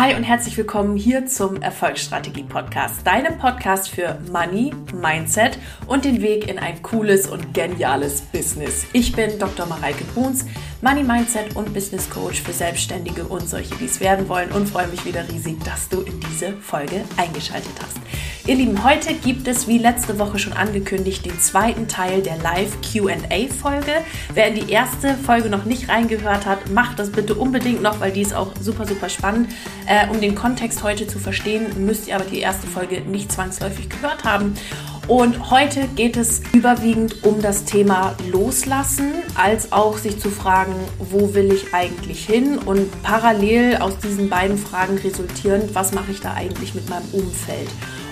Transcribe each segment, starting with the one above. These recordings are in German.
Hi und herzlich willkommen hier zum Erfolgsstrategie Podcast, deinem Podcast für Money, Mindset und den Weg in ein cooles und geniales Business. Ich bin Dr. Mareike Bruns, Money Mindset und Business Coach für Selbstständige und solche, die es werden wollen und freue mich wieder riesig, dass du in diese Folge eingeschaltet hast. Ihr Lieben, heute gibt es wie letzte Woche schon angekündigt den zweiten Teil der Live QA Folge. Wer in die erste Folge noch nicht reingehört hat, macht das bitte unbedingt noch, weil die ist auch super, super spannend. Äh, um den Kontext heute zu verstehen, müsst ihr aber die erste Folge nicht zwangsläufig gehört haben. Und heute geht es überwiegend um das Thema Loslassen, als auch sich zu fragen, wo will ich eigentlich hin? Und parallel aus diesen beiden Fragen resultierend, was mache ich da eigentlich mit meinem Umfeld?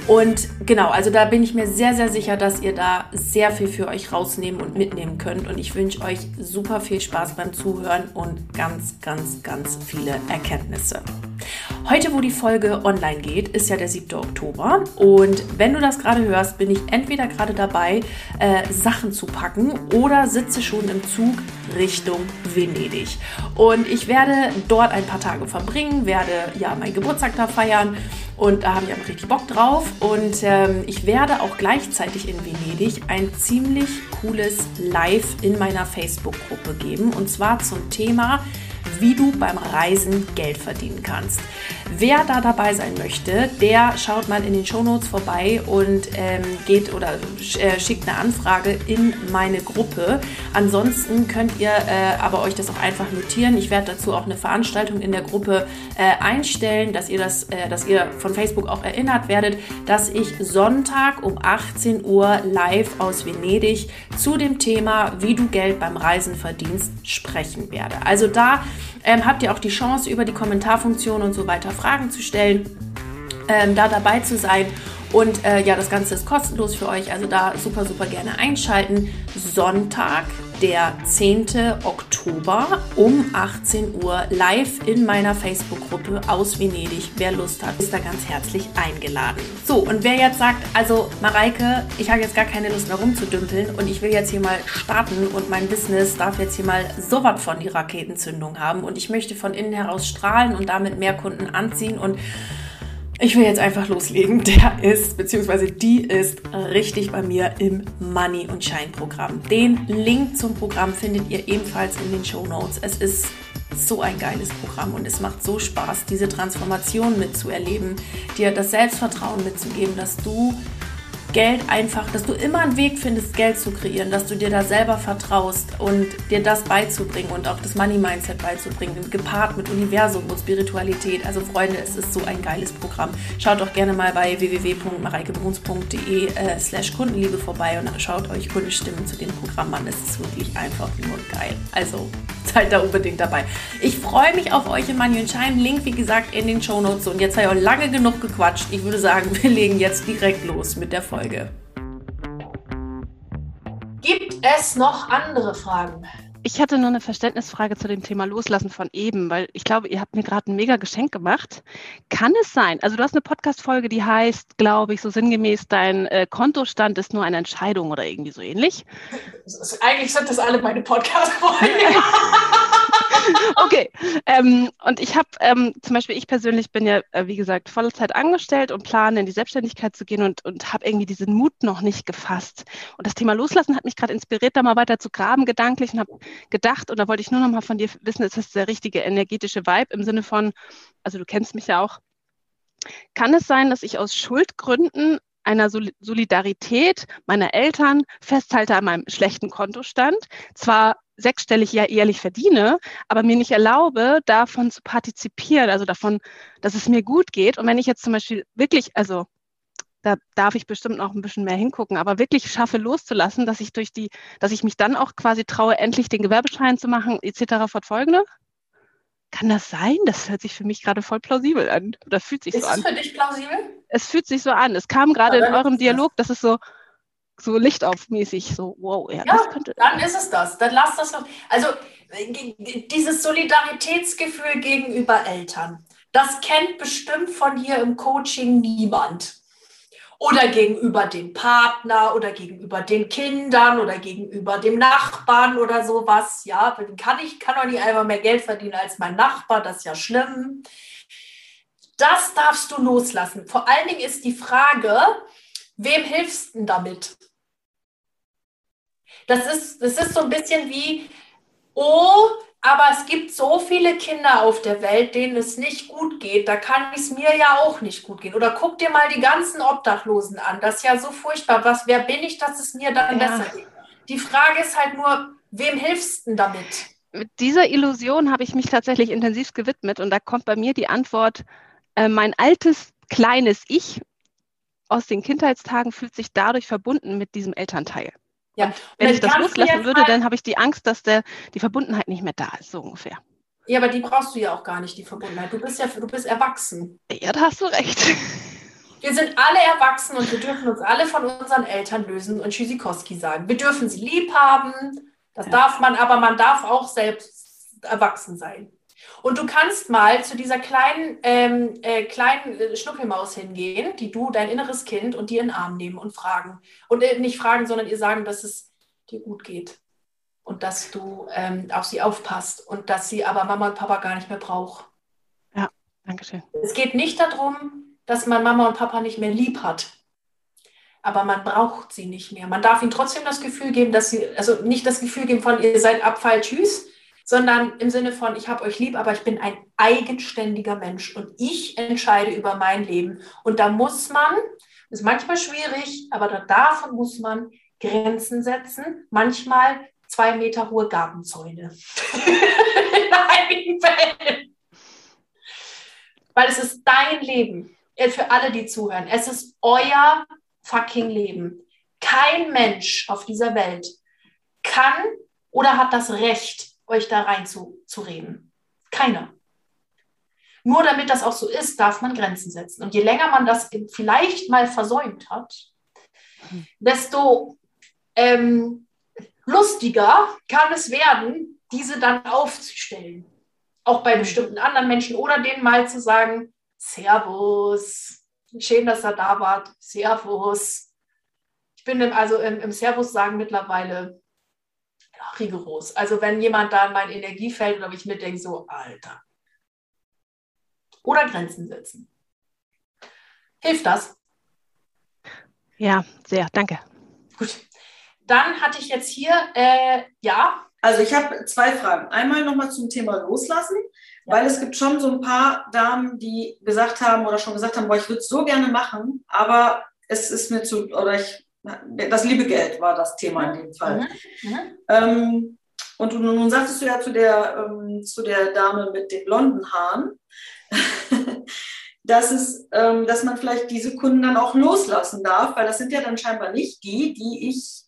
Und genau, also da bin ich mir sehr, sehr sicher, dass ihr da sehr viel für euch rausnehmen und mitnehmen könnt. Und ich wünsche euch super viel Spaß beim Zuhören und ganz, ganz, ganz viele Erkenntnisse. Heute, wo die Folge online geht, ist ja der 7. Oktober. Und wenn du das gerade hörst, bin ich entweder gerade dabei, äh, Sachen zu packen oder sitze schon im Zug Richtung Venedig. Und ich werde dort ein paar Tage verbringen, werde ja meinen Geburtstag da feiern und da habe ich einfach richtig Bock drauf. Und ähm, ich werde auch gleichzeitig in Venedig ein ziemlich cooles Live in meiner Facebook-Gruppe geben. Und zwar zum Thema wie du beim Reisen Geld verdienen kannst. Wer da dabei sein möchte, der schaut mal in den Shownotes vorbei und ähm, geht oder äh, schickt eine Anfrage in meine Gruppe. Ansonsten könnt ihr äh, aber euch das auch einfach notieren. Ich werde dazu auch eine Veranstaltung in der Gruppe äh, einstellen, dass ihr das, äh, dass ihr von Facebook auch erinnert werdet, dass ich Sonntag um 18 Uhr live aus Venedig zu dem Thema, wie du Geld beim Reisen verdienst, sprechen werde. Also da ähm, habt ihr auch die Chance, über die Kommentarfunktion und so weiter Fragen zu stellen, ähm, da dabei zu sein. Und äh, ja, das Ganze ist kostenlos für euch, also da super, super gerne einschalten. Sonntag, der 10. Oktober um 18 Uhr live in meiner Facebook-Gruppe aus Venedig. Wer Lust hat, ist da ganz herzlich eingeladen. So, und wer jetzt sagt, also Mareike, ich habe jetzt gar keine Lust mehr rumzudümpeln und ich will jetzt hier mal starten und mein Business darf jetzt hier mal so was von die Raketenzündung haben und ich möchte von innen heraus strahlen und damit mehr Kunden anziehen und ich will jetzt einfach loslegen. Der ist, beziehungsweise die ist richtig bei mir im Money und Shine Programm. Den Link zum Programm findet ihr ebenfalls in den Show Notes. Es ist so ein geiles Programm und es macht so Spaß, diese Transformation mitzuerleben, dir das Selbstvertrauen mitzugeben, dass du Geld einfach, dass du immer einen Weg findest, Geld zu kreieren, dass du dir da selber vertraust und dir das beizubringen und auch das Money Mindset beizubringen, gepaart mit Universum und Spiritualität. Also Freunde, es ist so ein geiles Programm. Schaut doch gerne mal bei www.mareikebruns.de äh, slash Kundenliebe vorbei und schaut euch Kundenstimmen zu dem Programm an. Es ist wirklich einfach nur geil. Also seid da unbedingt dabei. Ich freue mich auf euch und Shine. Link, wie gesagt, in den Show Notes. Und jetzt habe ich auch lange genug gequatscht. Ich würde sagen, wir legen jetzt direkt los mit der. Folge. Gibt es noch andere Fragen? Ich hatte nur eine Verständnisfrage zu dem Thema Loslassen von eben, weil ich glaube, ihr habt mir gerade ein mega Geschenk gemacht. Kann es sein, also du hast eine Podcast-Folge, die heißt, glaube ich, so sinngemäß, dein äh, Kontostand ist nur eine Entscheidung oder irgendwie so ähnlich? Eigentlich sind das alle meine Podcast-Folgen. okay. Ähm, und ich habe ähm, zum Beispiel, ich persönlich bin ja, äh, wie gesagt, Vollzeit angestellt und plane in die Selbstständigkeit zu gehen und, und habe irgendwie diesen Mut noch nicht gefasst. Und das Thema Loslassen hat mich gerade inspiriert, da mal weiter zu graben gedanklich und habe gedacht, und da wollte ich nur noch mal von dir wissen, ist das der richtige energetische Vibe im Sinne von, also du kennst mich ja auch, kann es sein, dass ich aus Schuldgründen einer Solidarität meiner Eltern festhalte an meinem schlechten Kontostand, zwar sechsstellig ja ehrlich verdiene, aber mir nicht erlaube, davon zu partizipieren, also davon, dass es mir gut geht. Und wenn ich jetzt zum Beispiel wirklich, also da darf ich bestimmt noch ein bisschen mehr hingucken, aber wirklich schaffe loszulassen, dass ich durch die, dass ich mich dann auch quasi traue, endlich den Gewerbeschein zu machen, etc. fortfolgende? Kann das sein? Das hört sich für mich gerade voll plausibel an. Oder fühlt sich Ist so an. Ist es für dich plausibel? Es fühlt sich so an. Es kam gerade in eurem Dialog, dass es so, so lichtaufmäßig, so, wow, ja, ja das könnte. Dann ist es das. Dann lass das noch. Also dieses Solidaritätsgefühl gegenüber Eltern, das kennt bestimmt von hier im Coaching niemand. Oder gegenüber dem Partner oder gegenüber den Kindern oder gegenüber dem Nachbarn oder sowas. Ja, kann ich kann doch nicht einmal mehr Geld verdienen als mein Nachbar, das ist ja schlimm Das darfst du loslassen. Vor allen Dingen ist die Frage, wem hilfst du damit? Das ist, das ist so ein bisschen wie, oh, aber es gibt so viele Kinder auf der Welt, denen es nicht gut geht. Da kann es mir ja auch nicht gut gehen. Oder guck dir mal die ganzen Obdachlosen an. Das ist ja so furchtbar. Was, wer bin ich, dass es mir dann ja. besser geht? Die Frage ist halt nur, wem hilfst du damit? Mit dieser Illusion habe ich mich tatsächlich intensiv gewidmet und da kommt bei mir die Antwort, äh, mein altes kleines Ich aus den Kindheitstagen fühlt sich dadurch verbunden mit diesem Elternteil. Ja. wenn ich das loslassen würde, dann habe ich die Angst, dass der, die Verbundenheit nicht mehr da ist, so ungefähr. Ja, aber die brauchst du ja auch gar nicht, die Verbundenheit. Du bist ja, du bist erwachsen. Ja, da hast du recht. Wir sind alle erwachsen und wir dürfen uns alle von unseren Eltern lösen und Tschüssikowski sagen. Wir dürfen sie lieb haben, das ja. darf man, aber man darf auch selbst erwachsen sein. Und du kannst mal zu dieser kleinen, ähm, äh, kleinen äh, Schnuckelmaus hingehen, die du, dein inneres Kind, und die in den Arm nehmen und fragen. Und äh, nicht fragen, sondern ihr sagen, dass es dir gut geht. Und dass du ähm, auf sie aufpasst und dass sie aber Mama und Papa gar nicht mehr braucht. Ja, danke schön. Es geht nicht darum, dass man Mama und Papa nicht mehr lieb hat. Aber man braucht sie nicht mehr. Man darf ihnen trotzdem das Gefühl geben, dass sie, also nicht das Gefühl geben von, ihr seid Abfall, tschüss, sondern im Sinne von, ich habe euch lieb, aber ich bin ein eigenständiger Mensch und ich entscheide über mein Leben. Und da muss man, ist manchmal schwierig, aber da und muss man Grenzen setzen, manchmal zwei Meter hohe Gartenzäune. In einigen Fällen. Weil es ist dein Leben. Für alle, die zuhören. Es ist euer fucking Leben. Kein Mensch auf dieser Welt kann oder hat das Recht, euch da rein zu. Keiner. Nur damit das auch so ist, darf man Grenzen setzen. Und je länger man das vielleicht mal versäumt hat, desto ähm, lustiger kann es werden, diese dann aufzustellen. Auch bei bestimmten anderen Menschen oder denen mal zu sagen, Servus, schön, dass ihr da wart, Servus. Ich bin im, also im, im Servus sagen mittlerweile rigoros. Also wenn jemand da in mein Energiefeld oder ich mir denke, so, Alter. Oder Grenzen setzen. Hilft das? Ja, sehr, danke. Gut. Dann hatte ich jetzt hier, äh, ja. Also ich habe zwei Fragen. Einmal nochmal zum Thema Loslassen, ja. weil es gibt schon so ein paar Damen, die gesagt haben oder schon gesagt haben, boah, ich würde es so gerne machen, aber es ist mir zu, oder ich das liebe Geld war das Thema in dem Fall. Mhm. Mhm. Ähm, und nun, nun sagtest du ja zu der, ähm, zu der Dame mit den blonden Haaren, dass, es, ähm, dass man vielleicht diese Kunden dann auch loslassen darf, weil das sind ja dann scheinbar nicht die, die ich,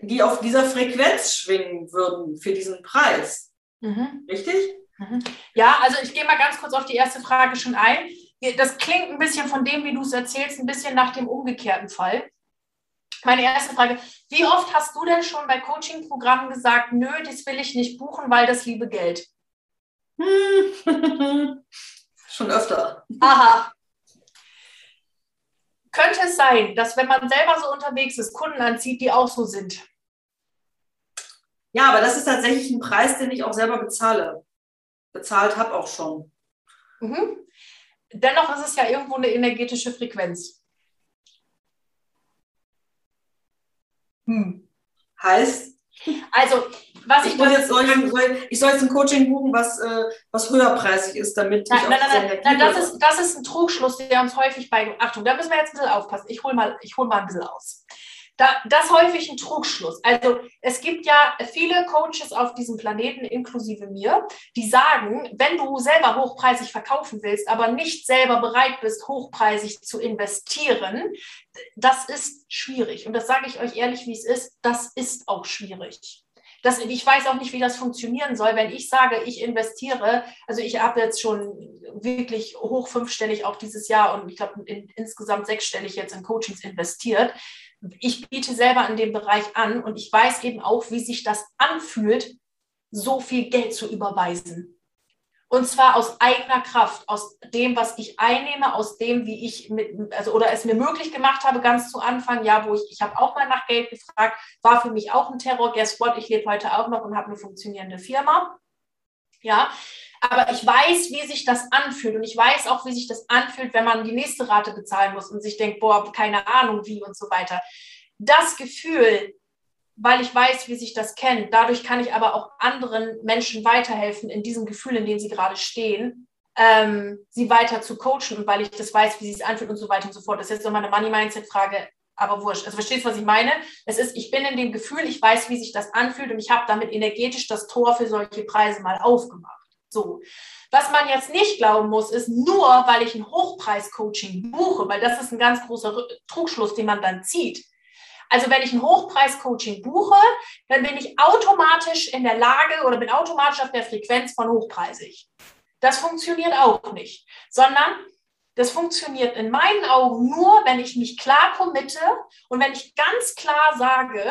die auf dieser Frequenz schwingen würden für diesen Preis. Mhm. Richtig? Mhm. Ja, also ich gehe mal ganz kurz auf die erste Frage schon ein. Das klingt ein bisschen von dem, wie du es erzählst, ein bisschen nach dem umgekehrten Fall. Meine erste Frage, wie oft hast du denn schon bei Coaching-Programmen gesagt, nö, das will ich nicht buchen, weil das liebe Geld? Hm. schon öfter. Aha. Könnte es sein, dass wenn man selber so unterwegs ist, Kunden anzieht, die auch so sind? Ja, aber das ist tatsächlich ein Preis, den ich auch selber bezahle. Bezahlt habe auch schon. Mhm. Dennoch ist es ja irgendwo eine energetische Frequenz. Hm. Heißt? Also, was ich. Ich, jetzt soll, soll, ich soll jetzt ein Coaching buchen, was, äh, was höherpreisig ist, damit nein, ich nein, nein, nein, nein, das ist, das ist ein Trugschluss, der uns häufig bei. Achtung, da müssen wir jetzt ein bisschen aufpassen. Ich hole mal, hol mal ein bisschen aus. Da, das häufig ein Trugschluss. Also es gibt ja viele Coaches auf diesem Planeten, inklusive mir, die sagen, wenn du selber hochpreisig verkaufen willst, aber nicht selber bereit bist, hochpreisig zu investieren, das ist schwierig. Und das sage ich euch ehrlich, wie es ist, das ist auch schwierig. Das, ich weiß auch nicht, wie das funktionieren soll, wenn ich sage, ich investiere. Also ich habe jetzt schon wirklich hoch fünfstellig auch dieses Jahr und ich glaube in, insgesamt sechsstellig jetzt in Coachings investiert ich biete selber in dem Bereich an und ich weiß eben auch, wie sich das anfühlt, so viel Geld zu überweisen. Und zwar aus eigener Kraft, aus dem, was ich einnehme, aus dem, wie ich mit, also oder es mir möglich gemacht habe, ganz zu Anfang, ja, wo ich, ich habe auch mal nach Geld gefragt, war für mich auch ein Terror. Guess what? Ich lebe heute auch noch und habe eine funktionierende Firma. Ja, aber ich weiß, wie sich das anfühlt. Und ich weiß auch, wie sich das anfühlt, wenn man die nächste Rate bezahlen muss und sich denkt, boah, keine Ahnung wie und so weiter. Das Gefühl, weil ich weiß, wie sich das kennt, dadurch kann ich aber auch anderen Menschen weiterhelfen in diesem Gefühl, in dem sie gerade stehen, ähm, sie weiter zu coachen und weil ich das weiß, wie sie es anfühlt und so weiter und so fort. Das ist jetzt nochmal eine Money-Mindset-Frage, aber wurscht. Also verstehst du, was ich meine? Es ist, ich bin in dem Gefühl, ich weiß, wie sich das anfühlt und ich habe damit energetisch das Tor für solche Preise mal aufgemacht. So. Was man jetzt nicht glauben muss, ist nur, weil ich ein Hochpreis-Coaching buche, weil das ist ein ganz großer Trugschluss, den man dann zieht. Also wenn ich ein Hochpreis-Coaching buche, dann bin ich automatisch in der Lage oder bin automatisch auf der Frequenz von hochpreisig. Das funktioniert auch nicht, sondern das funktioniert in meinen Augen nur, wenn ich mich klar committe und wenn ich ganz klar sage,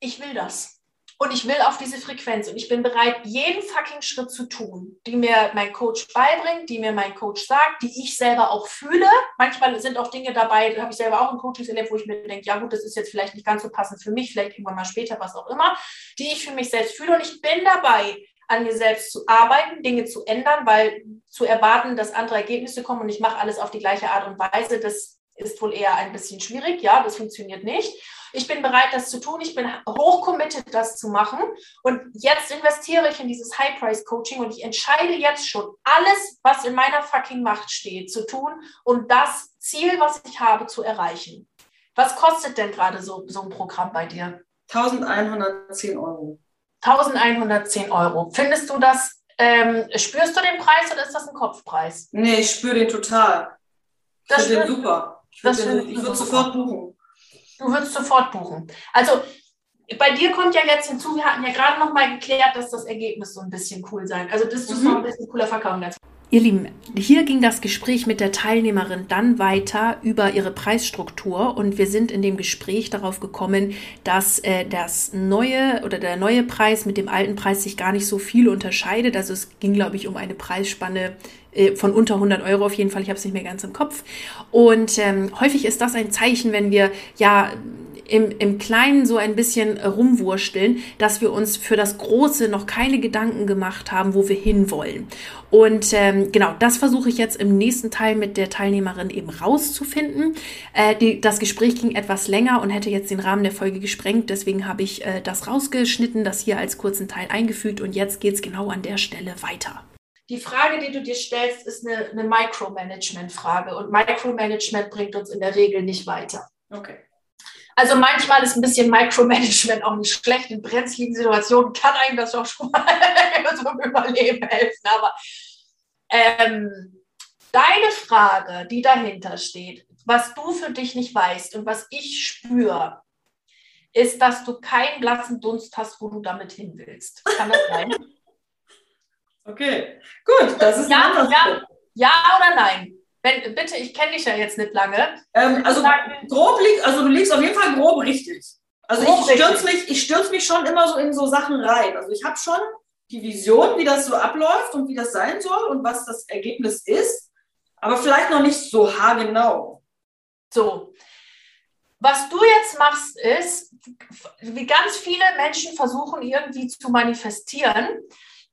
ich will das. Und ich will auf diese Frequenz und ich bin bereit, jeden fucking Schritt zu tun, die mir mein Coach beibringt, die mir mein Coach sagt, die ich selber auch fühle. Manchmal sind auch Dinge dabei, da habe ich selber auch ein Coaching erlebt, wo ich mir denke, ja gut, das ist jetzt vielleicht nicht ganz so passend für mich, vielleicht irgendwann mal später, was auch immer, die ich für mich selbst fühle. Und ich bin dabei, an mir selbst zu arbeiten, Dinge zu ändern, weil zu erwarten, dass andere Ergebnisse kommen und ich mache alles auf die gleiche Art und Weise, das ist wohl eher ein bisschen schwierig. Ja, das funktioniert nicht. Ich bin bereit, das zu tun. Ich bin hochcommitted, das zu machen. Und jetzt investiere ich in dieses High-Price-Coaching und ich entscheide jetzt schon alles, was in meiner fucking Macht steht, zu tun, um das Ziel, was ich habe, zu erreichen. Was kostet denn gerade so, so ein Programm bei dir? 1110 Euro. 1110 Euro. Findest du das, ähm, spürst du den Preis oder ist das ein Kopfpreis? Nee, ich spüre den total. Ich finde den super. Ich würde würd sofort buchen. Du würdest sofort buchen. Also bei dir kommt ja jetzt hinzu, wir hatten ja gerade noch mal geklärt, dass das Ergebnis so ein bisschen cool sein. Also das ist mhm. noch ein bisschen cooler verkaufen dazu. Ihr Lieben, hier ging das Gespräch mit der Teilnehmerin dann weiter über ihre Preisstruktur und wir sind in dem Gespräch darauf gekommen, dass äh, das neue oder der neue Preis mit dem alten Preis sich gar nicht so viel unterscheidet. Also es ging, glaube ich, um eine Preisspanne von unter 100 Euro auf jeden Fall. Ich habe es nicht mehr ganz im Kopf. Und ähm, häufig ist das ein Zeichen, wenn wir ja im, im Kleinen so ein bisschen rumwursteln, dass wir uns für das Große noch keine Gedanken gemacht haben, wo wir hinwollen. Und ähm, genau, das versuche ich jetzt im nächsten Teil mit der Teilnehmerin eben rauszufinden. Äh, die, das Gespräch ging etwas länger und hätte jetzt den Rahmen der Folge gesprengt. Deswegen habe ich äh, das rausgeschnitten, das hier als kurzen Teil eingefügt und jetzt geht es genau an der Stelle weiter. Die Frage, die du dir stellst, ist eine, eine Micromanagement-Frage und Micromanagement bringt uns in der Regel nicht weiter. Okay. Also manchmal ist ein bisschen Micromanagement auch nicht schlecht. In brenzligen Situationen kann einem das auch schon mal zum Überleben helfen. Aber ähm, deine Frage, die dahinter steht, was du für dich nicht weißt und was ich spüre, ist, dass du keinen blassen Dunst hast, wo du damit hin willst. Kann das sein? Okay, gut, das ist ja, ja, ja oder nein? Wenn, bitte, ich kenne dich ja jetzt nicht lange. Ähm, also grob liegt, also du liegst auf jeden Fall grob richtig. Also grob ich stürze mich, ich stürze mich schon immer so in so Sachen rein. Also ich habe schon die Vision, wie das so abläuft und wie das sein soll und was das Ergebnis ist, aber vielleicht noch nicht so haargenau. So. Was du jetzt machst, ist, wie ganz viele Menschen versuchen irgendwie zu manifestieren,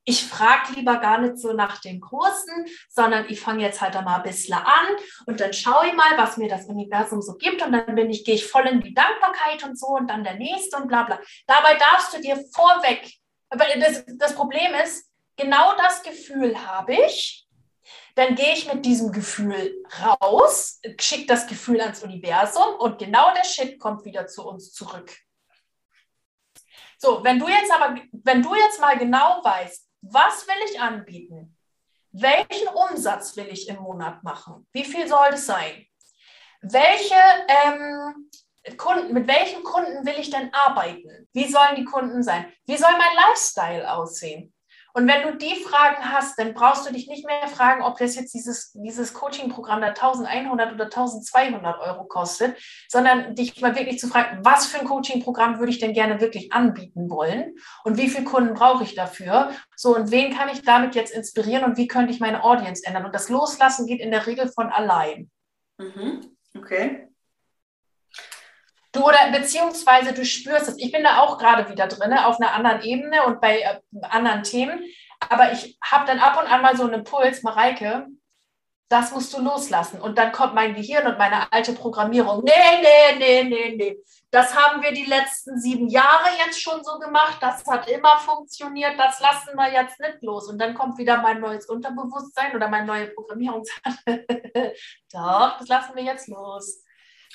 ich frage lieber gar nicht so nach den Kursen, sondern ich fange jetzt halt einmal ein bisschen an und dann schaue ich mal, was mir das Universum so gibt und dann bin ich, gehe ich voll in die Dankbarkeit und so und dann der nächste und bla bla. Dabei darfst du dir vorweg, aber das, das Problem ist, genau das Gefühl habe ich, dann gehe ich mit diesem Gefühl raus, schicke das Gefühl ans Universum und genau der Shit kommt wieder zu uns zurück. So, wenn du jetzt aber, wenn du jetzt mal genau weißt, was will ich anbieten? Welchen Umsatz will ich im Monat machen? Wie viel soll das sein? Welche ähm, Kunden, mit welchen Kunden will ich denn arbeiten? Wie sollen die Kunden sein? Wie soll mein Lifestyle aussehen? Und wenn du die Fragen hast, dann brauchst du dich nicht mehr fragen, ob das jetzt dieses, dieses Coaching-Programm da 1100 oder 1200 Euro kostet, sondern dich mal wirklich zu fragen, was für ein Coaching-Programm würde ich denn gerne wirklich anbieten wollen und wie viele Kunden brauche ich dafür? So, und wen kann ich damit jetzt inspirieren und wie könnte ich meine Audience ändern? Und das Loslassen geht in der Regel von allein. Mhm. Okay. Du oder beziehungsweise du spürst es. Ich bin da auch gerade wieder drin, auf einer anderen Ebene und bei äh, anderen Themen. aber ich habe dann ab und an mal so einen Impuls, Mareike, das musst du loslassen. Und dann kommt mein Gehirn und meine alte Programmierung. Nee, nee, nee, nee, nee. Das haben wir die letzten sieben Jahre jetzt schon so gemacht. Das hat immer funktioniert. Das lassen wir jetzt nicht los. Und dann kommt wieder mein neues Unterbewusstsein oder meine neue Programmierung. Doch, das lassen wir jetzt los.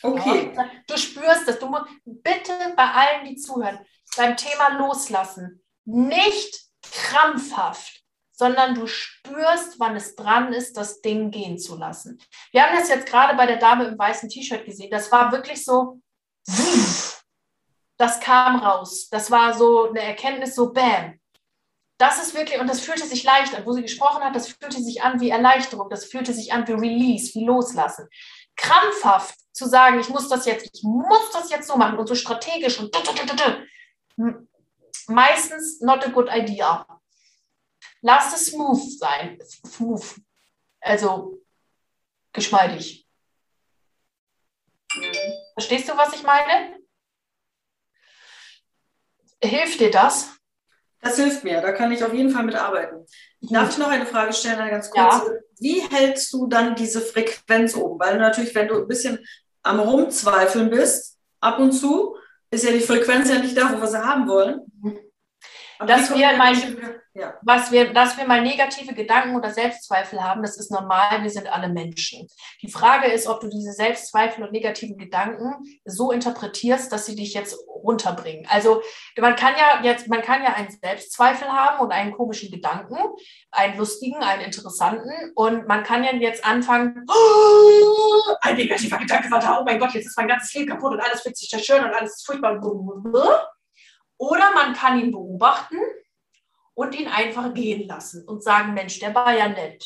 Okay. Du spürst das. Du musst bitte bei allen, die zuhören, beim Thema Loslassen nicht krampfhaft sondern du spürst, wann es dran ist, das Ding gehen zu lassen. Wir haben das jetzt gerade bei der Dame im weißen T-Shirt gesehen. Das war wirklich so, das kam raus. Das war so eine Erkenntnis, so bam. Das ist wirklich, und das fühlte sich leicht an, wo sie gesprochen hat, das fühlte sich an wie Erleichterung, das fühlte sich an wie Release, wie Loslassen. Krampfhaft zu sagen, ich muss das jetzt, ich muss das jetzt so machen und so strategisch und meistens not a good idea. Lass es smooth sein. Smooth. Also geschmeidig. Verstehst du, was ich meine? Hilft dir das? Das hilft mir, da kann ich auf jeden Fall mitarbeiten. Darf ich noch eine Frage stellen, eine ganz kurze? Ja. Wie hältst du dann diese Frequenz oben? Weil natürlich, wenn du ein bisschen am Rumzweifeln bist, ab und zu, ist ja die Frequenz ja nicht da, wo wir sie haben wollen. Mhm. Aber dass wir, mein, ja. Was wir, dass wir mal negative Gedanken oder Selbstzweifel haben, das ist normal, wir sind alle Menschen. Die Frage ist, ob du diese Selbstzweifel und negativen Gedanken so interpretierst, dass sie dich jetzt runterbringen. Also man kann ja jetzt, man kann ja einen Selbstzweifel haben und einen komischen Gedanken, einen lustigen, einen interessanten und man kann ja jetzt anfangen, oh, ein negativer Gedanke war da, oh mein Gott, jetzt ist mein ganzes Leben kaputt und alles wird sich zerstören und alles ist furchtbar. Oder man kann ihn beobachten und ihn einfach gehen lassen und sagen, Mensch, der war ja nett.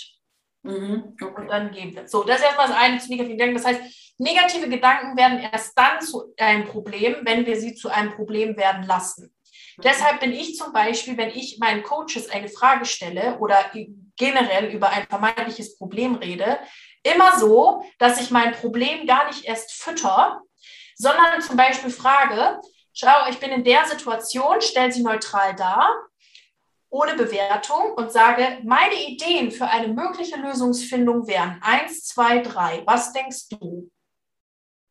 Mhm, okay. Und dann gehen wir. So, das ist erstmal das eine zu negativen Gedanken. Das heißt, negative Gedanken werden erst dann zu einem Problem, wenn wir sie zu einem Problem werden lassen. Mhm. Deshalb bin ich zum Beispiel, wenn ich meinen Coaches eine Frage stelle oder generell über ein vermeintliches Problem rede, immer so, dass ich mein Problem gar nicht erst fütter, sondern zum Beispiel frage, schau, ich bin in der Situation, stell sie neutral dar ohne Bewertung und sage, meine Ideen für eine mögliche Lösungsfindung wären eins, zwei, drei. Was denkst du?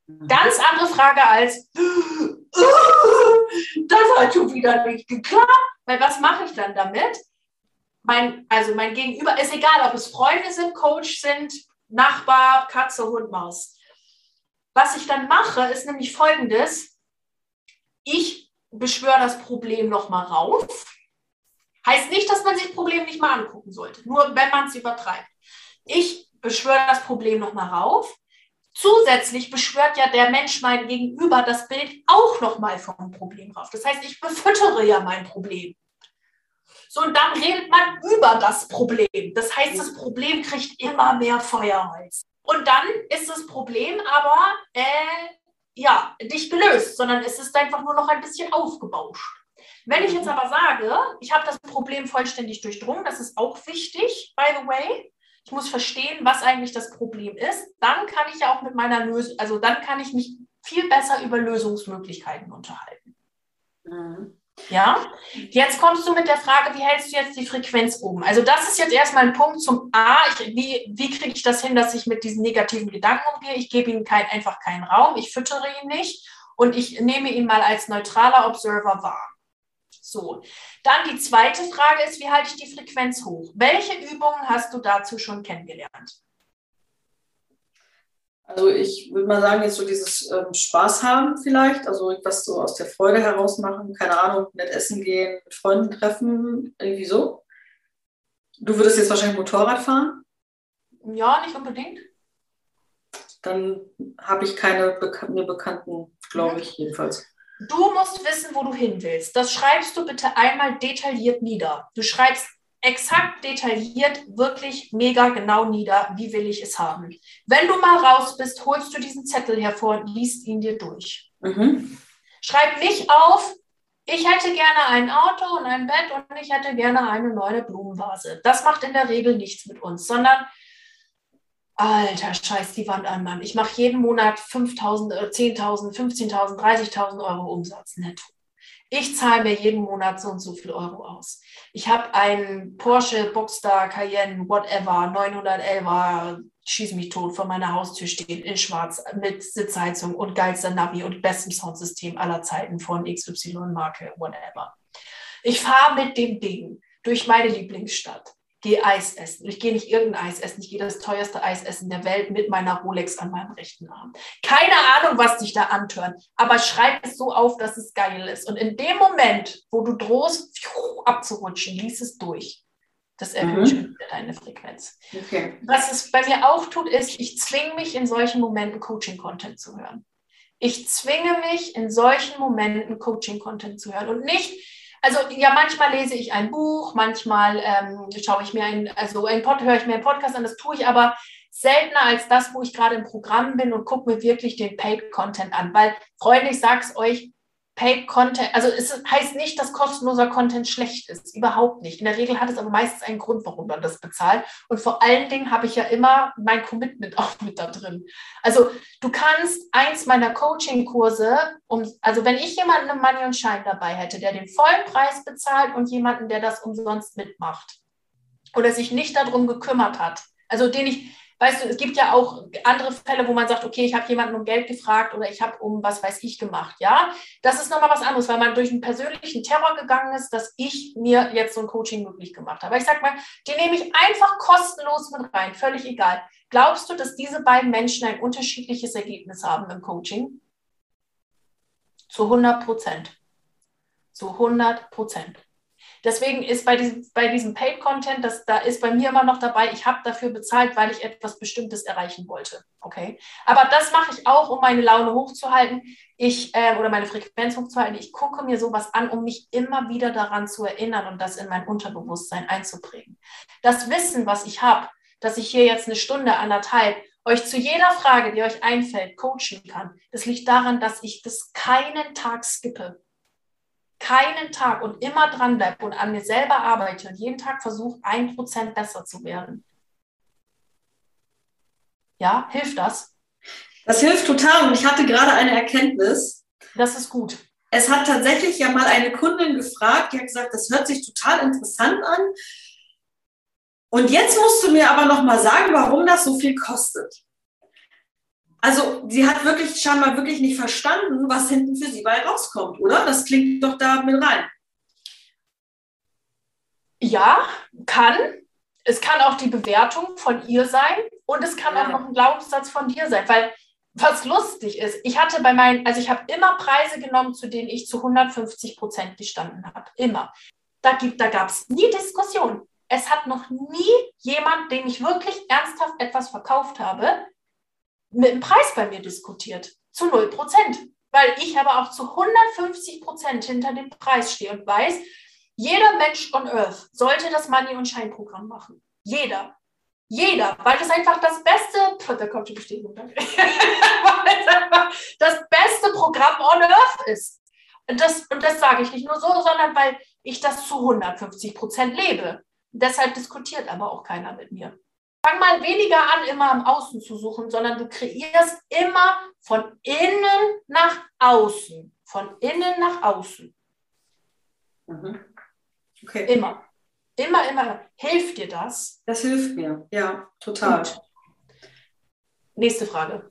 Mhm. Ganz andere Frage als, das hat schon wieder nicht geklappt. Weil was mache ich dann damit? Mein, also mein Gegenüber ist egal, ob es Freunde sind, Coach sind, Nachbar, Katze, Hund, Maus. Was ich dann mache, ist nämlich folgendes. Ich beschwöre das Problem nochmal rauf Heißt nicht, dass man sich das Problem nicht mal angucken sollte, nur wenn man es übertreibt. Ich beschwöre das Problem nochmal rauf. Zusätzlich beschwört ja der Mensch mein Gegenüber das Bild auch nochmal vom Problem rauf. Das heißt, ich befüttere ja mein Problem. So, und dann redet man über das Problem. Das heißt, das Problem kriegt immer mehr Feuerholz. Und dann ist das Problem aber äh, ja nicht gelöst, sondern es ist einfach nur noch ein bisschen aufgebauscht. Wenn ich jetzt aber sage, ich habe das Problem vollständig durchdrungen, das ist auch wichtig, by the way. Ich muss verstehen, was eigentlich das Problem ist. Dann kann ich ja auch mit meiner Lösung, also dann kann ich mich viel besser über Lösungsmöglichkeiten unterhalten. Mhm. Ja, jetzt kommst du mit der Frage, wie hältst du jetzt die Frequenz oben? Also das ist jetzt erstmal ein Punkt zum A, ich, wie, wie kriege ich das hin, dass ich mit diesen negativen Gedanken umgehe? Ich gebe ihnen kein, einfach keinen Raum, ich füttere ihn nicht und ich nehme ihn mal als neutraler Observer wahr. So, dann die zweite Frage ist, wie halte ich die Frequenz hoch? Welche Übungen hast du dazu schon kennengelernt? Also ich würde mal sagen, jetzt so dieses ähm, Spaß haben vielleicht, also etwas so aus der Freude heraus machen, keine Ahnung, nett essen gehen, mit Freunden treffen, irgendwie so. Du würdest jetzt wahrscheinlich Motorrad fahren? Ja, nicht unbedingt. Dann habe ich keine Beka mir Bekannten, glaube mhm. ich jedenfalls. Du musst wissen, wo du hin willst. Das schreibst du bitte einmal detailliert nieder. Du schreibst exakt detailliert, wirklich mega genau nieder, wie will ich es haben. Wenn du mal raus bist, holst du diesen Zettel hervor und liest ihn dir durch. Mhm. Schreib nicht auf, ich hätte gerne ein Auto und ein Bett und ich hätte gerne eine neue Blumenvase. Das macht in der Regel nichts mit uns, sondern Alter, scheiß die Wand an, Mann. Ich mache jeden Monat 5.000, 10.000, 15.000, 30.000 Euro Umsatz netto. Ich zahle mir jeden Monat so und so viel Euro aus. Ich habe einen Porsche Boxster Cayenne, whatever, 911er, schieß mich tot, vor meiner Haustür stehen, in schwarz, mit Sitzheizung und geilster Navi und bestem Soundsystem aller Zeiten von XY-Marke, whatever. Ich fahre mit dem Ding durch meine Lieblingsstadt gehe Eis essen. Ich gehe nicht irgendein Eis essen, ich gehe das teuerste Eis essen der Welt mit meiner Rolex an meinem rechten Arm. Keine Ahnung, was dich da antört, aber schreib es so auf, dass es geil ist. Und in dem Moment, wo du drohst, abzurutschen, lies es durch. Das erhöht mhm. deine Frequenz. Okay. Was es bei mir auch tut, ist, ich zwinge mich in solchen Momenten Coaching-Content zu hören. Ich zwinge mich in solchen Momenten Coaching-Content zu hören und nicht, also ja, manchmal lese ich ein Buch, manchmal ähm, schaue ich mir ein, also ein Pod, höre ich mir einen Podcast an, das tue ich aber seltener als das, wo ich gerade im Programm bin und gucke mir wirklich den Paid Content an. Weil, Freunde, ich sage es euch, Paid Content, also es heißt nicht, dass kostenloser Content schlecht ist, überhaupt nicht. In der Regel hat es aber meistens einen Grund, warum man das bezahlt. Und vor allen Dingen habe ich ja immer mein Commitment auch mit da drin. Also du kannst eins meiner Coaching-Kurse, um, also wenn ich jemanden im Money und Shine dabei hätte, der den vollen Preis bezahlt und jemanden, der das umsonst mitmacht oder sich nicht darum gekümmert hat, also den ich, weißt du, es gibt ja auch andere Fälle, wo man sagt, okay, ich habe jemanden um Geld gefragt oder ich habe um was weiß ich gemacht. Ja, das ist nochmal was anderes, weil man durch einen persönlichen Terror gegangen ist, dass ich mir jetzt so ein Coaching möglich gemacht habe. Aber ich sag mal, die nehme ich einfach kostenlos mit rein, völlig egal. Glaubst du, dass diese beiden Menschen ein unterschiedliches Ergebnis haben im Coaching? Zu 100 Prozent. Zu 100 Prozent. Deswegen ist bei diesem, bei diesem Paid-Content, das, da ist bei mir immer noch dabei, ich habe dafür bezahlt, weil ich etwas Bestimmtes erreichen wollte. Okay. Aber das mache ich auch, um meine Laune hochzuhalten. Ich, äh, oder meine Frequenz hochzuhalten. Ich gucke mir sowas an, um mich immer wieder daran zu erinnern und das in mein Unterbewusstsein einzuprägen. Das Wissen, was ich habe, dass ich hier jetzt eine Stunde, anderthalb euch zu jeder Frage, die euch einfällt, coachen kann, das liegt daran, dass ich das keinen Tag skippe keinen Tag und immer dranbleibe und an mir selber arbeite und jeden Tag versuche, ein Prozent besser zu werden. Ja, hilft das? Das hilft total und ich hatte gerade eine Erkenntnis. Das ist gut. Es hat tatsächlich ja mal eine Kundin gefragt, die hat gesagt, das hört sich total interessant an. Und jetzt musst du mir aber noch mal sagen, warum das so viel kostet. Also sie hat wirklich scheinbar wirklich nicht verstanden, was hinten für sie bei rauskommt, oder? Das klingt doch da mit rein. Ja, kann. Es kann auch die Bewertung von ihr sein und es kann ja. auch noch ein Glaubenssatz von dir sein, weil was lustig ist, ich hatte bei meinen, also ich habe immer Preise genommen, zu denen ich zu 150 Prozent gestanden habe. Immer. Da, da gab es nie Diskussion. Es hat noch nie jemand, dem ich wirklich ernsthaft etwas verkauft habe, mit dem Preis bei mir diskutiert. Zu 0 Prozent. Weil ich aber auch zu 150 Prozent hinter dem Preis stehe und weiß, jeder Mensch on Earth sollte das Money- und Scheinprogramm machen. Jeder. Jeder, weil das einfach das beste, da kommt die Bestätigung, danke. einfach das beste Programm on Earth ist. Und das, und das sage ich nicht nur so, sondern weil ich das zu 150 Prozent lebe. Deshalb diskutiert aber auch keiner mit mir. Fang mal weniger an, immer am Außen zu suchen, sondern du kreierst immer von innen nach außen. Von innen nach außen. Mhm. Okay. Immer. Immer, immer. Hilft dir das? Das hilft mir, ja, total. Gut. Nächste Frage.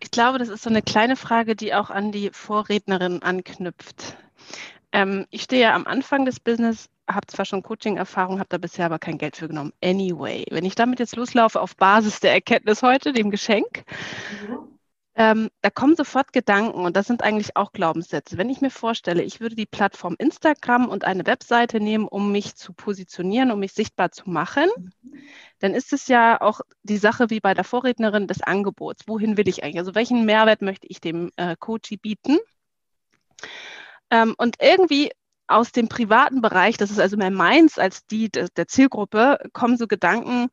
Ich glaube, das ist so eine kleine Frage, die auch an die Vorrednerin anknüpft. Ähm, ich stehe ja am Anfang des Business habe zwar schon Coaching-Erfahrung, habe da bisher aber kein Geld für genommen. Anyway, wenn ich damit jetzt loslaufe auf Basis der Erkenntnis heute, dem Geschenk, mhm. ähm, da kommen sofort Gedanken und das sind eigentlich auch Glaubenssätze. Wenn ich mir vorstelle, ich würde die Plattform Instagram und eine Webseite nehmen, um mich zu positionieren, um mich sichtbar zu machen, mhm. dann ist es ja auch die Sache wie bei der Vorrednerin des Angebots. Wohin will ich eigentlich? Also welchen Mehrwert möchte ich dem äh, Coachie bieten? Ähm, und irgendwie aus dem privaten Bereich, das ist also mehr meins als die der, der Zielgruppe, kommen so Gedanken,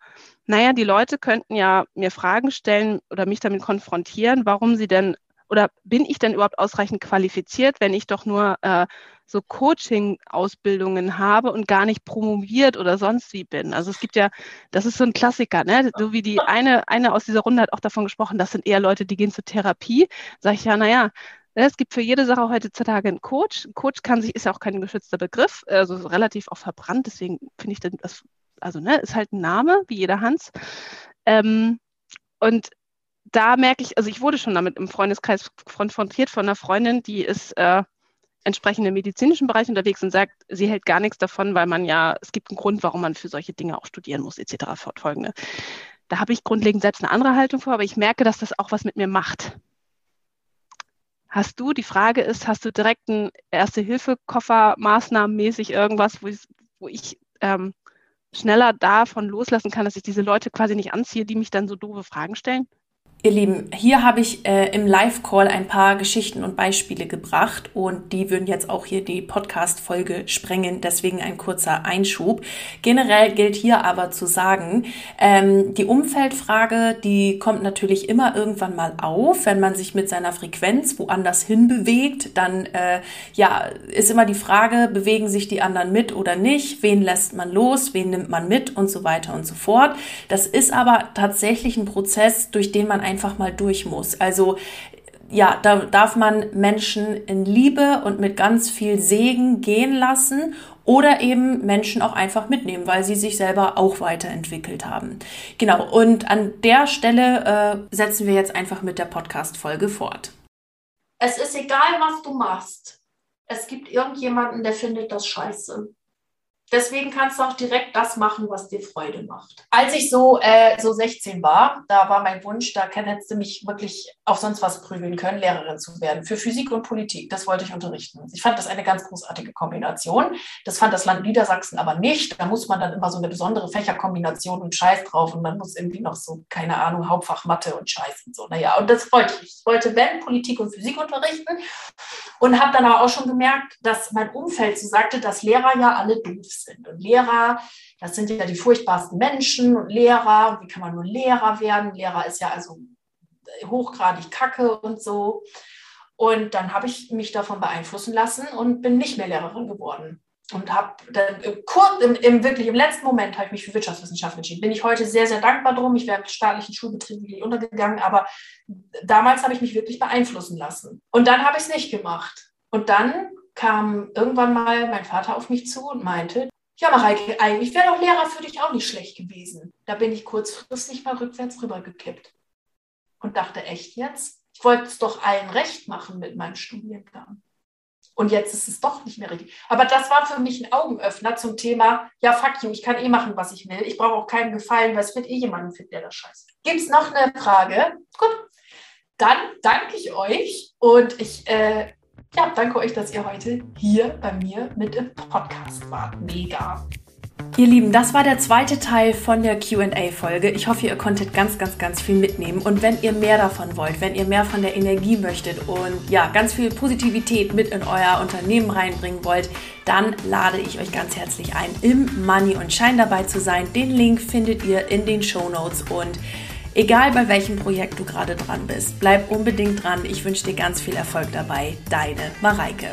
naja, die Leute könnten ja mir Fragen stellen oder mich damit konfrontieren, warum sie denn oder bin ich denn überhaupt ausreichend qualifiziert, wenn ich doch nur äh, so Coaching-Ausbildungen habe und gar nicht promoviert oder sonst wie bin? Also es gibt ja, das ist so ein Klassiker, ne? So wie die eine, eine aus dieser Runde hat auch davon gesprochen, das sind eher Leute, die gehen zur Therapie. Sag ich ja, naja, Es gibt für jede Sache heutzutage einen Coach. Ein Coach kann sich, ist ja auch kein geschützter Begriff, also relativ auch verbrannt, deswegen finde ich das, also ne, ist halt ein Name, wie jeder Hans. Ähm, und da merke ich, also ich wurde schon damit im Freundeskreis konfrontiert von einer Freundin, die ist äh, entsprechend im medizinischen Bereich unterwegs und sagt, sie hält gar nichts davon, weil man ja, es gibt einen Grund, warum man für solche Dinge auch studieren muss, etc. fortfolgende. Da habe ich grundlegend selbst eine andere Haltung vor, aber ich merke, dass das auch was mit mir macht. Hast du, die Frage ist, hast du direkt einen Erste-Hilfe-Koffer maßnahmenmäßig irgendwas, wo ich, wo ich ähm, schneller davon loslassen kann, dass ich diese Leute quasi nicht anziehe, die mich dann so doofe Fragen stellen? Ihr Lieben, hier habe ich äh, im Live-Call ein paar Geschichten und Beispiele gebracht und die würden jetzt auch hier die Podcast-Folge sprengen, deswegen ein kurzer Einschub. Generell gilt hier aber zu sagen, ähm, die Umfeldfrage, die kommt natürlich immer irgendwann mal auf, wenn man sich mit seiner Frequenz woanders hin bewegt, dann äh, ja, ist immer die Frage, bewegen sich die anderen mit oder nicht, wen lässt man los, wen nimmt man mit und so weiter und so fort. Das ist aber tatsächlich ein Prozess, durch den man einfach mal durch muss. Also ja, da darf man Menschen in Liebe und mit ganz viel Segen gehen lassen oder eben Menschen auch einfach mitnehmen, weil sie sich selber auch weiterentwickelt haben. Genau, und an der Stelle äh, setzen wir jetzt einfach mit der Podcast-Folge fort. Es ist egal, was du machst. Es gibt irgendjemanden, der findet das scheiße. Deswegen kannst du auch direkt das machen, was dir Freude macht. Als ich so, äh, so 16 war, da war mein Wunsch, da hättest du mich wirklich auf sonst was prügeln können, Lehrerin zu werden. Für Physik und Politik, das wollte ich unterrichten. Ich fand das eine ganz großartige Kombination. Das fand das Land Niedersachsen aber nicht. Da muss man dann immer so eine besondere Fächerkombination und Scheiß drauf und man muss irgendwie noch so, keine Ahnung, Hauptfach Mathe und Scheiß und so. Naja, und das wollte ich. Ich wollte, wenn, Politik und Physik unterrichten und habe dann aber auch schon gemerkt, dass mein Umfeld so sagte, dass Lehrer ja alle doof sind. Und Lehrer, das sind ja die furchtbarsten Menschen und Lehrer. Wie kann man nur Lehrer werden? Lehrer ist ja also hochgradig Kacke und so. Und dann habe ich mich davon beeinflussen lassen und bin nicht mehr Lehrerin geworden. Und habe dann kurz, im, im, wirklich im letzten Moment habe ich mich für Wirtschaftswissenschaft entschieden. Bin ich heute sehr, sehr dankbar drum. Ich wäre im staatlichen Schulbetrieb wirklich untergegangen, aber damals habe ich mich wirklich beeinflussen lassen. Und dann habe ich es nicht gemacht. Und dann kam irgendwann mal mein Vater auf mich zu und meinte, ja, Mareike, eigentlich wäre doch Lehrer für dich auch nicht schlecht gewesen. Da bin ich kurzfristig mal rückwärts rübergekippt und dachte, echt jetzt? Ich wollte es doch allen recht machen mit meinem Studiengang. Und jetzt ist es doch nicht mehr richtig. Aber das war für mich ein Augenöffner zum Thema, ja, fuck you, ich kann eh machen, was ich will. Ich brauche auch keinen Gefallen, weil es wird eh jemanden finden, der das scheiße. Gibt es noch eine Frage? Gut. Dann danke ich euch und ich äh, ja, danke euch, dass ihr heute hier bei mir mit im Podcast wart. Mega. Ihr Lieben, das war der zweite Teil von der QA-Folge. Ich hoffe, ihr konntet ganz, ganz, ganz viel mitnehmen. Und wenn ihr mehr davon wollt, wenn ihr mehr von der Energie möchtet und ja, ganz viel Positivität mit in euer Unternehmen reinbringen wollt, dann lade ich euch ganz herzlich ein, im Money und Shine dabei zu sein. Den Link findet ihr in den Show Notes und Egal bei welchem Projekt du gerade dran bist, bleib unbedingt dran. Ich wünsche dir ganz viel Erfolg dabei. Deine Mareike.